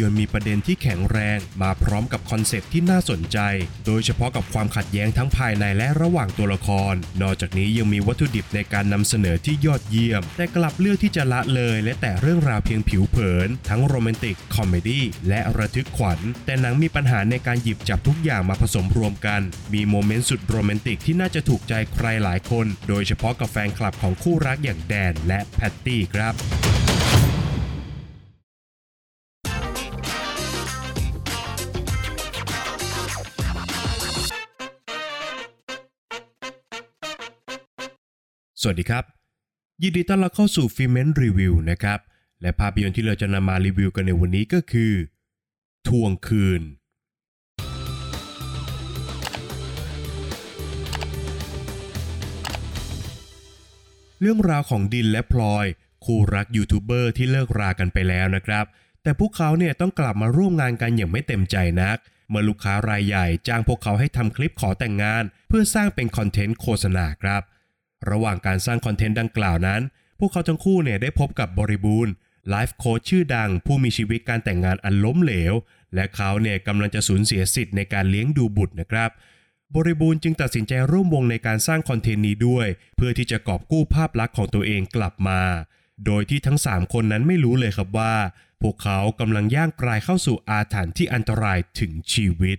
ยนตร์มีประเด็นที่แข็งแรง มาพร้อมกับคอนเซปต์ที่น่าสนใจ โดยเฉพาะกับความขัดแย้งทั้งภายในและระหว่างตัวละคร นอกจากนี้ยังมีวัตถุดิบในการนำเสนอที่ยอดเยี่ยม แต่กลับเลือกที่จะละเลย และแตะเรื่องราวเพียงผิวเผิน ทั้งโรแมนติก คอมเมดี้และระทึกขวัญ แต่หนังมีปัญหาในการหยิบจับทุกอย่างมาผสมรวมกัน มีโมเมนต์สุดโรแมนติกที่น่าจะถูกใจใครหลายคน โดยเฉพาะกับแฟนคลับของคู่รักอย่างแดนและแพตตี้ครับ สวัสดีครับ ยินดีต้อนรับเข้าสู่ฟิเมนรีวิวนะครับ และภาพยนตร์ที่เราจะนำมารีวิวกันในวันนี้ก็คือ ทวงคืน เรื่องราวของดินและพลอย คู่รักยูทูบเบอร์ที่เลิกรากันไปแล้วนะครับ แต่พวกเขาเนี่ยต้องกลับมาร่วมงานกันอย่างไม่เต็มใจนักเมื่อลูกค้ารายใหญ่จ้างพวกเขาให้ทำคลิปขอแต่งงาน เพื่อสร้างเป็นคอนเทนต์โฆษณาครับ ระหว่างการสร้างคอนเทนต์ดังกล่าวนั้น พวกเขาทั้งคู่เนี่ยได้พบกับบริบูรณ์ไลฟ์โค้ชชื่อดังผู้มีชีวิตการแต่งงานอันล้มเหลว และเขาเนี่ยกำลังจะสูญเสียสิทธิ์ในการเลี้ยงดูบุตรนะครับ บริบูรณ์จึงตัดสินใจร่วมวงในการสร้างคอนเทนต์นี้ด้วย เพื่อที่จะกอบกู้ภาพลักษณ์ของตัวเองกลับมา โดยที่ทั้ง 3 คนนั้นไม่รู้เลยครับว่า พวกเขากำลังย่างกลายเข้าสู่อาถรรพ์ที่อันตรายถึงชีวิต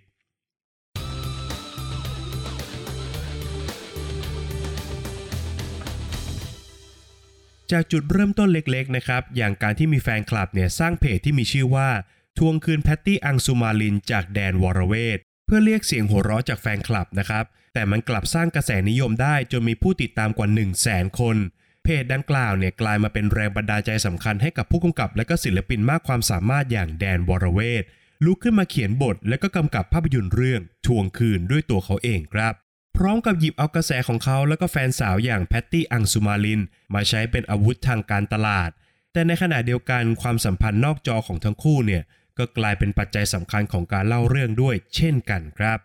จากจุดเริ่มต้นเล็กๆนะครับอย่างการที่มีแฟนคลับเนี่ยสร้างเพจที่มีชื่อว่า ทวงคืนแพตตี้อังสุมาลิน จากแดนวรเวทเพื่อเรียกเสียงหัวเราะจากแฟนคลับนะครับแต่มันกลับสร้างกระแสนิยมได้จนมีผู้ติดตามกว่า 1 0 0 0 0แสนคนเพจดังกล่าวเนี่ยกลายมาเป็นแรงบันดาลใจสำคัญให้กับผู้กำกับ และก็ศิลปินมากความสามารถอย่างแดนวรเวทลุกขึ้นมาเขียนบท และก็กำกับภาพยนตร์เรื่องทวงคืนด้วยตัวเขาเองครับ พร้อมกับหยิบเอากระแสของเขาแล้วก็แฟนสาวอย่างแพตตี้อังศุมาลิน มาใช้เป็นอาวุธทางการตลาด แต่ในขณะเดียวกันความสัมพันธ์นอกจอของทั้งคู่เนี่ยก็กลายเป็นปัจจัยสำคัญของการเล่าเรื่องด้วย เช่นกันครับ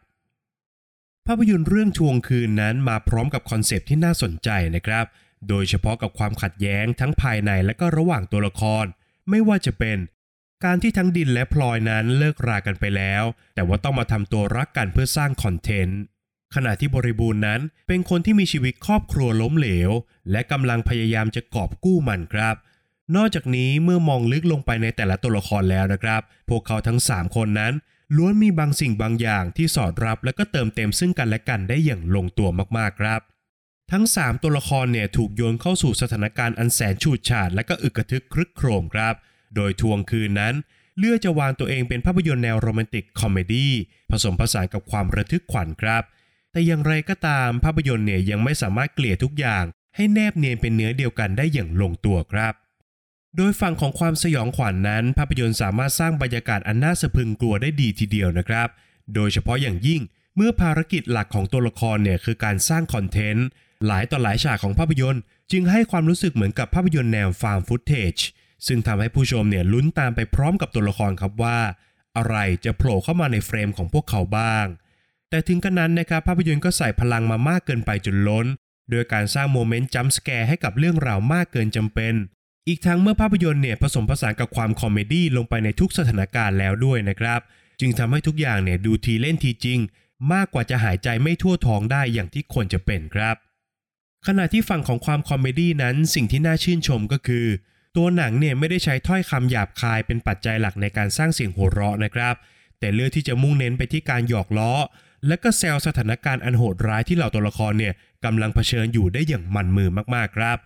ภาพยนตร์เรื่องทวงคืนนั้นมาพร้อมกับคอนเซปต์ที่น่าสนใจนะครับ โดยเฉพาะกับความขัดแย้งทั้งภายในและก็ระหว่างตัวละคร ไม่ว่าจะเป็น การที่ทั้งดินและพลอยนั้นเลิกรากันไปแล้ว แต่ว่าต้องมาทำตัวรักกันเพื่อสร้างคอนเทนต์ ขณะที่บริบูรณ์นั้นเป็นคนที่มีชีวิตครอบครัวล้มเหลว และกำลังพยายามจะกอบกู้มันครับ นอกจากนี้เมื่อมองลึกลงไปในแต่ละตัวละครแล้วนะครับ พวกเขาทั้ง 3 คนนั้น ล้วนมีบางสิ่งบางอย่างที่สอดรับและก็เติมเต็มซึ่งกันและกันได้อย่างลงตัวมากๆครับ ทั้ง 3 ตัวละครเนี่ยถูกโยนเข้าสู่สถานการณ์อันแสนฉูดฉาดและก็อึกระทึกครึกโครมครับ โดยทวงคืนนั้นเลือกจะวางตัวเองเป็นภาพยนตร์แนวโรแมนติกคอมเมดี้ผสมผสานกับความระทึกขวัญครับ แต่อย่างไรก็ตามภาพยนตร์เนี่ยยังไม่สามารถเกลี่ยทุกอย่าง ให้แนบเนียนเป็นเนื้อเดียวกันได้อย่างลงตัวครับ โดยฝั่งของความสยองขวัญนั้น ภาพยนตร์สามารถสร้างบรรยากาศอันน่าสะพรึงกลัวได้ดีทีเดียวนะครับ โดยเฉพาะอย่างยิ่งเมื่อภารกิจหลักของตัวละครเนี่ยคือการสร้างคอนเทนต์หลายต่อหลายฉากของภาพยนตร์ จึงให้ความรู้สึกเหมือนกับภาพยนตร์แนว found footage ซึ่งทำให้ผู้ชมเนี่ยลุ้นตามไปพร้อมกับตัวละครครับว่า อะไรจะโผล่เข้ามาในเฟรมของพวกเขาบ้าง แต่ถึงกระนั้นนะครับภาพยนตร์ก็ใส่พลังมามากเกินไปจนล้น โดยการสร้างโมเมนต์ jump scare ให้กับเรื่องราวมากเกินจำเป็น อีกทั้งเมื่อภาพยนตร์เนี่ยผสมผสานกับความคอมเมดี้ลงไปในทุกสถานการณ์แล้วด้วยนะครับ จึงทำให้ทุกอย่างเนี่ยดูทีเล่นทีจริง มากกว่าจะหายใจไม่ทั่วท้องได้อย่างที่ควรจะเป็นครับ ขณะที่ฝั่งของความคอมเมดี้นั้นสิ่งที่น่าชื่นชมก็คือ ตัวหนังเนี่ยไม่ได้ใช้ถ้อยคำหยาบคายเป็นปัจจัยหลักในการสร้างเสียงหัวเราะนะครับ แต่เลือกที่จะมุ่งเน้นไปที่การหยอกล้อ และก็แซวสถานการณ์อันโหดร้ายที่เหล่าตัวละครเนี่ยกำลังเผชิญอยู่ได้อย่างมันมือมากๆครับ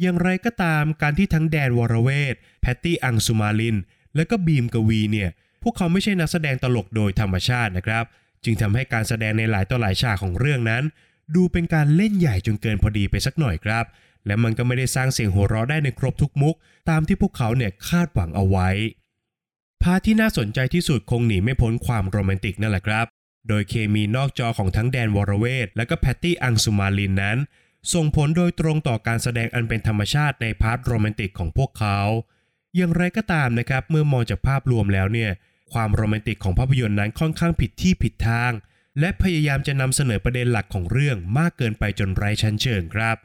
อย่างไรก็ตามการที่ทั้งแดนวรเวชแพตตี้อังศุมาลิน และก็บีมกวีเนี่ยพวกเขาไม่ใช่นักแสดงตลกโดยธรรมชาตินะครับ จึงทำให้การแสดงในหลายต่อหลายฉากของเรื่องนั้น ดูเป็นการเล่นใหญ่จนเกินพอดีไปสักหน่อยครับ และมันก็ไม่ได้สร้างเสียงหัวเราะได้ในครบทุกมุก ตามที่พวกเขาเนี่ยคาดหวังเอาไว้พาร์ทที่น่าสนใจที่สุดคงหนีไม่พ้นความโรแมนติกนั่นแหละครับ โดยเคมีนอกจอของทั้งแดนวรเวชและก็แพตตี้อังศุมาลินนั้น ส่งผลโดยตรงต่อการแสดงอันเป็นธรรมชาติในพาร์ทโรแมนติกของพวกเขา อย่างไรก็ตามนะครับเมื่อมองจากภาพรวมแล้วเนี่ยความโรแมนติกของภาพยนตร์นั้นค่อนข้างผิดที่ผิดทาง และพยายามจะนำเสนอประเด็นหลักของเรื่องมากเกินไปจนไร้ชั้นเชิงครับ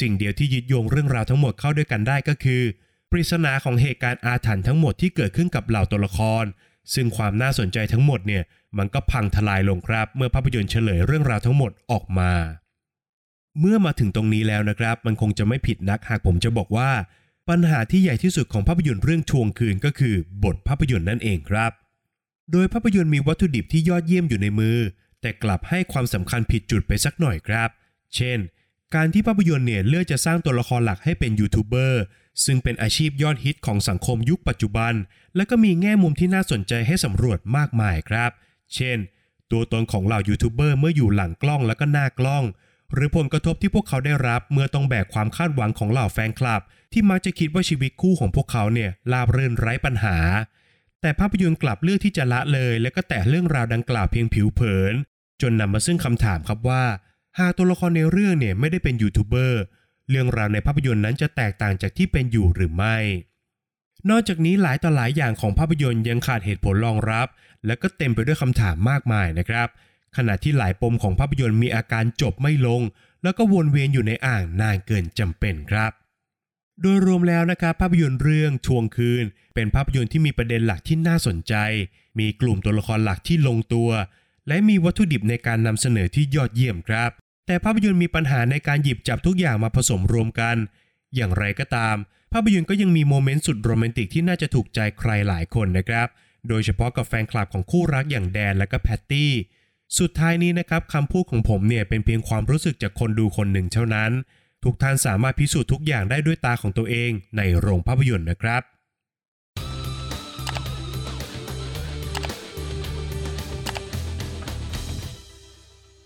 สิ่งเดียวที่ยึดโยงเรื่องราวทั้งหมดเข้าด้วยกันได้ก็คือพริศนาของเหตุการณ์อาถรรพ์ทั้งหมดที่เกิดขึ้นกับเหล่าตัวละคร ซึ่งความน่าสนใจทั้งหมดเนี่ยมันก็พังทลายลงครับ เมื่อภาพยนตร์เฉลยเรื่องราวทั้งหมดออกมา เมื่อมาถึงตรงนี้แล้วนะครับ มันคงจะไม่ผิดนักหากผมจะบอกว่า ปัญหาที่ใหญ่ที่สุดของภาพยนตร์เรื่องทวงคืนก็คือ บทภาพยนตร์นั่นเองครับ โดยภาพยนตร์มีวัตถุดิบที่ยอดเยี่ยมอยู่ในมือ แต่กลับให้ความสำคัญผิดจุดไปสักหน่อยครับ เช่น การที่ภาพยนตร์เนี่ยเลือกจะสร้างตัวละครหลักให้เป็นยูทูบเบอร์ซึ่งเป็นอาชีพยอดฮิตของสังคมยุคปัจจุบัน และก็มีแง่มุมที่น่าสนใจให้สำรวจมากมายครับ เช่น ตัวตนของเหล่ายูทูบเบอร์เมื่ออยู่หลังกล้องแล้วก็หน้ากล้อง หรือผลกระทบที่พวกเขาได้รับเมื่อต้องแบกความคาดหวังของเหล่าแฟนคลับ ที่มักจะคิดว่าชีวิตคู่ของพวกเขาเนี่ยราบรื่นไร้ปัญหา แต่ภาพยนตร์กลับเลือกที่จะละเลย และก็แตะเรื่องราวดังกล่าวเพียงผิวเผิน จนนำมาซึ่งคำถามครับว่า หากตัวละครในเรื่องเนี่ยไม่ได้เป็นยูทูบเบอร์เรื่องราวในภาพยนตร์นั้นจะแตกต่างจากที่เป็นอยู่หรือไม่ นอกจากนี้หลายต่อหลายอย่างของภาพยนตร์ยังขาดเหตุผลรองรับ และก็เต็มไปด้วยคำถามมากมายนะครับ ขณะที่หลายปมของภาพยนตร์มีอาการจบไม่ลง แล้วก็วนเวียนอยู่ในอ่างนานเกินจำเป็นครับ โดยรวมแล้วนะครับภาพยนตร์เรื่องทวงคืน เป็นภาพยนตร์ที่มีประเด็นหลักที่น่าสนใจ มีกลุ่มตัวละครหลักที่ลงตัว และมีวัตถุดิบในการนำเสนอที่ยอดเยี่ยมครับ แต่ภาพยนตร์มีปัญหาในการหยิบจับทุกอย่างมาผสมรวมกัน อย่างไรก็ตาม ภาพยนตร์ก็ยังมีโมเมนต์สุดโรแมนติกที่น่าจะถูกใจใครหลายคนนะครับ โดยเฉพาะกับแฟนคลับของคู่รักอย่างแดนและก็แพตตี้ สุดท้ายนี้นะครับคำพูดของผมเนี่ยเป็นเพียงความรู้สึกจากคนดูคนหนึ่งเท่านั้น ทุกท่านสามารถพิสูจน์ทุกอย่างได้ด้วยตาของตัวเองในโรงภาพยนตร์นะครับ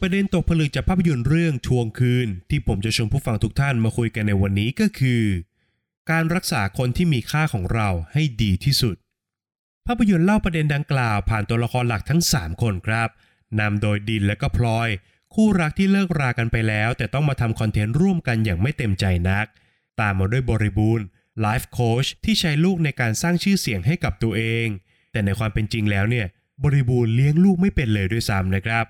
ประเด็นตกผลึกจากภาพยนตร์เรื่องทวงคืน ที่ผมจะชวนผู้ฟังทุกท่านมาคุยกันในวันนี้ก็คือ การรักษาคนที่มีค่าของเราให้ดีที่สุด ภาพยนตร์เล่าประเด็นดังกล่าวผ่านตัวละครหลักทั้ง 3 คนครับนำโดยดินและก็พลอย คู่รักที่เลิกรากันไปแล้ว แต่ต้องมาทำคอนเทนต์ร่วมกันอย่างไม่เต็มใจนัก ตามมาด้วยบริบูรณ์ไลฟ์โค้ชที่ใช้ลูกในการสร้างชื่อเสียงให้กับตัวเอง แต่ในความเป็นจริงแล้วเนี่ยบริบูรณ์เลี้ยงลูกไม่เป็นเลยด้วยซ้ำนะครับ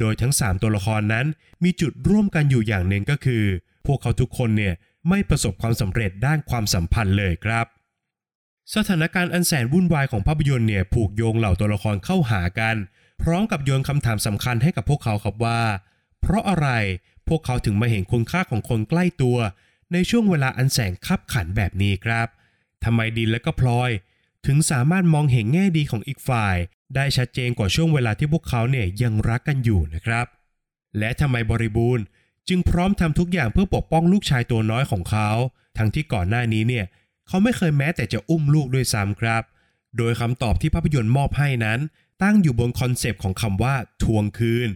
โดยทั้ง 3 ตัวละครนั้นมีจุดร่วมกันอยู่อย่างหนึ่งก็คือ พวกเขาทุกคนเนี่ยไม่ประสบความสำเร็จด้านความสัมพันธ์เลยครับ สถานการณ์อันแสนวุ่นวายของภาพยนตร์เนี่ยผูกโยงเหล่าตัวละครเข้าหากัน พร้อมกับโยนคำถามสำคัญให้กับพวกเขาครับว่า เพราะอะไรพวกเขาถึงมาเห็นคุณค่าของคนใกล้ตัว ในช่วงเวลาอันแสนคับขันแบบนี้ครับทำไมดินและก็พลอย ถึงสามารถมองเห็นแง่ดีของอีกฝ่าย ได้ชัดเจนกว่าช่วงเวลาที่พวกเขาเนี่ยยังรักกันอยู่นะครับ และทำไมบริบูรณ์ จึงพร้อมทำทุกอย่างเพื่อปกป้องลูกชายตัวน้อยของเขา ทั้งที่ก่อนหน้านี้เนี่ยเขาไม่เคยแม้แต่จะอุ้มลูกด้วยซ้ำครับ โดยคำตอบที่ภาพยนตร์มอบให้นั้น ตั้งอยู่บนคอนเซปต์ของคำว่าทวงคืน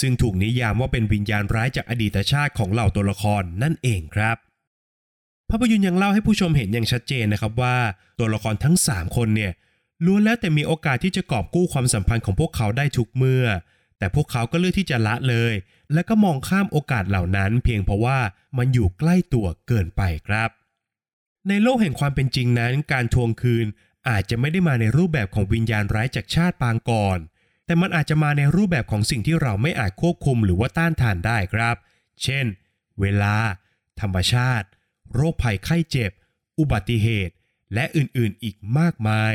ซึ่งถูกนิยามว่าเป็นวิญญาณร้ายจากอดีตชาติของเหล่าตัวละครนั่นเองครับ ภาพยนตร์ยังเล่าให้ผู้ชมเห็นอย่างชัดเจนนะครับว่า ตัวละครทั้ง 3 คนเนี่ยล้วนแล้วแต่มีโอกาสที่จะกอบกู้ความสัมพันธ์ของพวกเขาได้ทุกเมื่อ แต่พวกเขาก็เลือกที่จะละเลย และก็มองข้ามโอกาสเหล่านั้น เพียงเพราะว่ามันอยู่ใกล้ตัวเกินไปครับ ในโลกแห่งความเป็นจริงนั้น การทวงคืนอาจจะไม่ได้มาในรูปแบบของวิญญาณร้ายจากชาติปางก่อน แต่มันอาจจะมาในรูปแบบของสิ่งที่เราไม่อาจควบคุมหรือว่าต้านทานได้ครับ เช่น เวลา ธรรมชาติ โรคภัยไข้เจ็บ อุบัติเหตุ และอื่นๆอีกมากมาย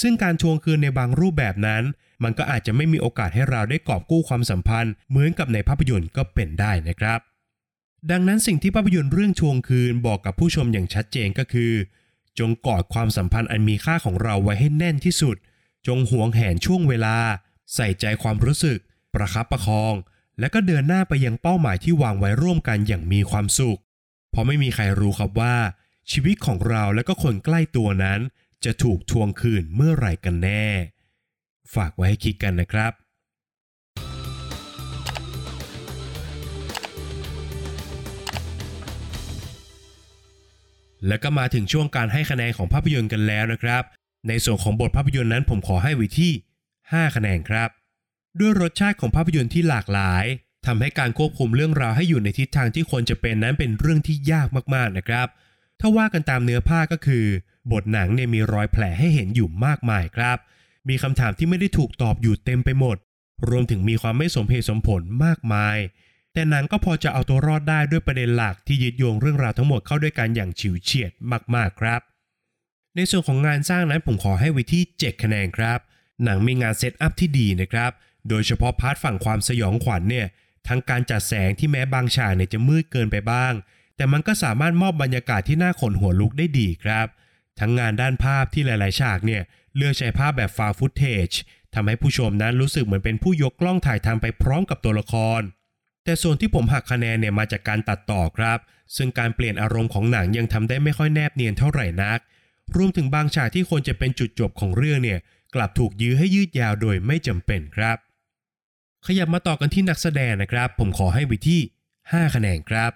ซึ่งการทวงคืนในบางรูปแบบนั้น มันก็อาจจะไม่มีโอกาสให้เราได้กอบกู้ความสัมพันธ์ เหมือนกับในภาพยนตร์ก็เป็นได้นะครับ ดังนั้นสิ่งที่ภาพยนตร์เรื่องทวงคืนบอกกับผู้ชมอย่างชัดเจนก็คือ จงกอดความสัมพันธ์อันมีค่าของเราไว้ให้แน่นที่สุด จงหวงแหนช่วงเวลา ใส่ใจความรู้สึก ประคับประคองและก็เดินหน้าไปยังเป้าหมายที่วางไว้ร่วมกันอย่างมีความสุข เพราะไม่มีใครรู้ครับว่า ชีวิตของเราและก็คนใกล้ตัวนั้น จะถูกทวงคืนเมื่อไหร่กันแน่ ฝากไว้ให้คิดกันนะครับแล้วก็มาถึงช่วงการให้คะแนนของภาพยนตร์กันแล้วนะครับ ในส่วนของบทภาพยนตร์นั้นผมขอให้ไว้ที่ 5 คะแนนครับ ด้วยรสชาติของภาพยนตร์ที่หลากหลาย ทำให้การควบคุมเรื่องราวให้อยู่ในทิศทางที่ควรจะเป็นนั้นเป็นเรื่องที่ยากมากๆนะครับ ถ้าว่ากันตามเนื้อผ้าก็คือ บทหนังเนี่ยมีรอยแผลให้เห็นอยู่มากมายครับ มีคำถามที่ไม่ได้ถูกตอบอยู่เต็มไปหมด รวมถึงมีความไม่สมเหตุสมผลมากมาย แต่หนังก็พอจะเอาตัวรอดได้ด้วยประเด็นหลักที่ยึดโยงเรื่องราวทั้งหมดเข้าด้วยกันอย่างฉิวเฉียดมากๆครับ ในส่วนของงานสร้างนั้นผมขอให้ไว้ที่ 7 คะแนนครับ หนังมีงานเซตอัพที่ดีนะครับ โดยเฉพาะพาร์ทฝั่งความสยองขวัญเนี่ย ทั้งการจัดแสงที่แม้บางฉากเนี่ยจะมืดเกินไปบ้าง แต่มันก็สามารถมอบบรรยากาศที่น่าขนหัวลุกได้ดีครับ ทั้งงานด้านภาพที่หลาย ๆ ฉากเนี่ยเลือกใช้ภาพแบบฟาวฟุตเทจทำให้ผู้ชมนั้นรู้สึกเหมือนเป็นผู้ยกกล้องถ่ายทำไปพร้อมกับตัวละคร แต่ส่วนที่ผมหักคะแนนเนี่ยมาจากการตัดต่อครับ ซึ่งการเปลี่ยนอารมณ์ของหนังยังทำได้ไม่ค่อยแนบเนียนเท่าไหร่นัก รวมถึงบางฉากที่ควรจะเป็นจุดจบของเรื่องเนี่ยกลับถูกยื้อให้ยืดยาวโดยไม่จำเป็นครับ ขยับมาต่อกันที่นักแสดงนะครับ ผมขอให้ไว้ที่ 5 คะแนนครับ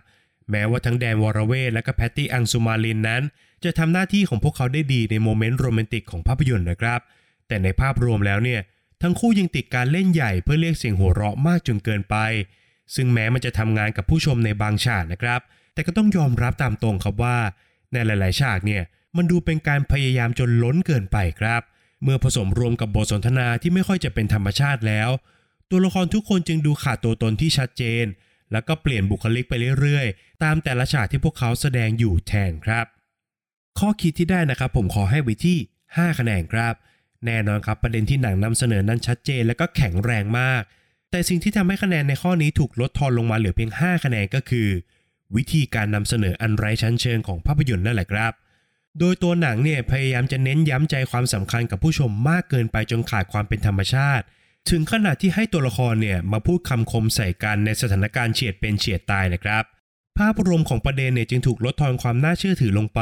แม้ว่าทั้งแดนวอร์เวทและก็แพตตี้อังซูมาลินนั้น จะทำหน้าที่ของพวกเขาได้ดีในโมเมนต์โรแมนติกของภาพยนตร์นะครับ แต่ในภาพรวมแล้วเนี่ย ทั้งคู่ยังติดการเล่นใหญ่เพื่อเรียกเสียงหัวเราะมากจนเกินไป ซึ่งแม้มันจะทำงานกับผู้ชมในบางฉากนะครับ แต่ก็ต้องยอมรับตามตรงครับว่า ในหลาย ๆ ฉากเนี่ยมันดูเป็นการพยายามจนล้นเกินไปครับ เมื่อผสมรวมกับบทสนทนาที่ไม่ค่อยจะเป็นธรรมชาติแล้ว ตัวละครทุกคนจึงดูขาดตัวตนที่ชัดเจน แล้วก็เปลี่ยนบุคลิกไปเรื่อยๆ ตามแต่ละฉากที่พวกเขาแสดงอยู่แทนครับ ข้อคิดที่ได้นะครับ ผมขอให้ไว้ที่ 5 คะแนนครับ แน่นอนครับประเด็นที่หนังนำเสนอนั้นชัดเจนและก็แข็งแรงมาก แต่สิ่งที่ทำให้คะแนนในข้อนี้ถูกลดทอนลงมาเหลือเพียง 5 คะแนนก็คือ วิธีการนำเสนออันไร้ชั้นเชิงของภาพยนตร์นั่นแหละครับโดยตัวหนังเนี่ยพยายามจะเน้นย้ำใจความสำคัญกับผู้ชมมากเกินไปจนขาดความเป็นธรรมชาติ ถึงขนาดที่ให้ตัวละครเนี่ยมาพูดคำคมใส่กันในสถานการณ์เฉียดเป็นเฉียดตายนะครับ ภาพรวมของประเด็นเนี่ยจึงถูกลดทอนความน่าเชื่อถือลงไป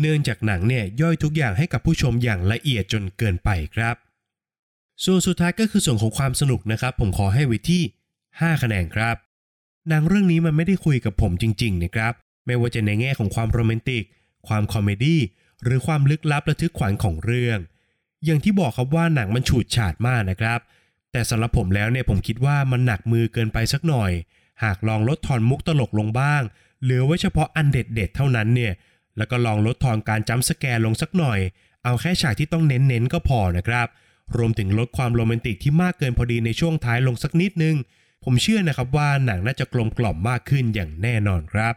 เนื่องจากหนังเนี่ยย่อยทุกอย่างให้กับผู้ชมอย่างละเอียดจนเกินไปครับ ส่วนสุดท้ายก็คือส่วนของความสนุกนะครับ ผมขอให้ไว้ที่ 5 คะแนนครับ หนังเรื่องนี้มันไม่ได้คุยกับผมจริงๆนะครับ ไม่ว่าจะในแง่ของความโรแมนติก ความ comedy หรือความลึกลับระทึกขวัญของเรื่อง อย่างที่บอกครับว่าหนังมันฉูดฉาดมากนะครับ แต่สำหรับผมแล้วเนี่ยผมคิดว่ามันหนักมือเกินไปสักหน่อย หากลองลดทอนมุกตลกลงบ้าง เหลือไว้เฉพาะอันเด็ดๆเท่านั้นเนี่ยแล้วก็ลองลดทอนการ jump scare ลงสักหน่อย เอาแค่ฉากที่ต้องเน้นๆก็พอนะครับ รวมถึงลดความโรแมนติกที่มากเกินพอดีในช่วงท้ายลงสักนิดนึง ผมเชื่อนะครับว่าหนังน่าจะกลมกล่อมมากขึ้นอย่างแน่นอนครับ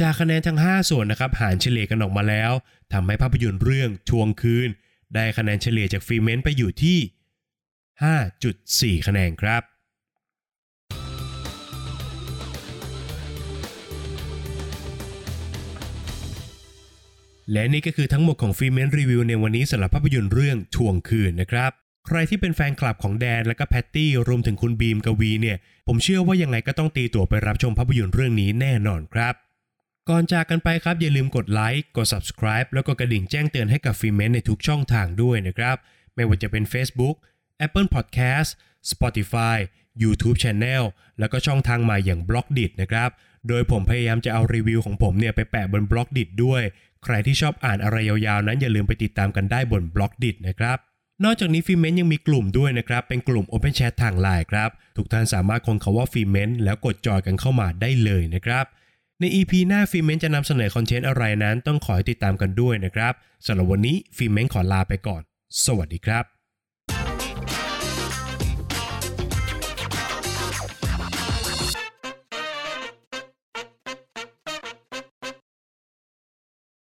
จากคะแนนทั้ง 5 ส่วนนะครับหารเฉลี่ยกันออกมาแล้วทำให้ภาพยนตร์เรื่องทวงคืน ได้คะแนนเฉลี่ยจากฟรีเมนต์ไปอยู่ที่ 5.4 คะแนนครับและนี่ก็คือทั้งหมดของฟีเมนรีวิวในวันนี้สำหรับภาพยนตร์เรื่องทวงคืนนะครับ ใครที่เป็นแฟนคลับของแดนและก็แพตตี้รวมถึงคุณบีมกวีเนี่ยผมเชื่อว่ายังไงก็ต้องตีตัวไปรับชมภาพยนตร์เรื่องนี้แน่นอนครับ ก่อนจากกันไปครับอย่าลืมกดไลค์กด subscribe แล้วก็กระดิ่งแจ้งเตือนให้กับฟีเมนในทุกช่องทางด้วยนะครับ ไม่ว่าจะเป็น Facebook Apple Podcast Spotify YouTube Channel แล้วก็ช่องทางใหม่อย่าง b l o กดินะครับ โดยผมพยายามจะเอารีวิวของผมเนี่ยไปแปะบน b l o กดิด้วย ใครที่ชอบอ่านอะไรยาวๆ นั้นอย่าลืมไปติดตามกันได้บน b l o กดินะครับ นอกจากนี้ฟิเมนยังมีกลุ่มด้วยนะครับ เป็นกลุ่ม Open Chat ทางไลน์ครับ ทุกท่านสามารถค้นคำว่าฟิเมนแล้วกดจอยกันเข้ามาได้เลยนะครับใน EP หน้าฟิเมนจะนำเสนอคอนเทนต์อะไรนั้น ต้องขอให้ติดตามกันด้วยนะครับสำหรับวันนี้ฟิเมนขอลาไปก่อน สวัสดีครับ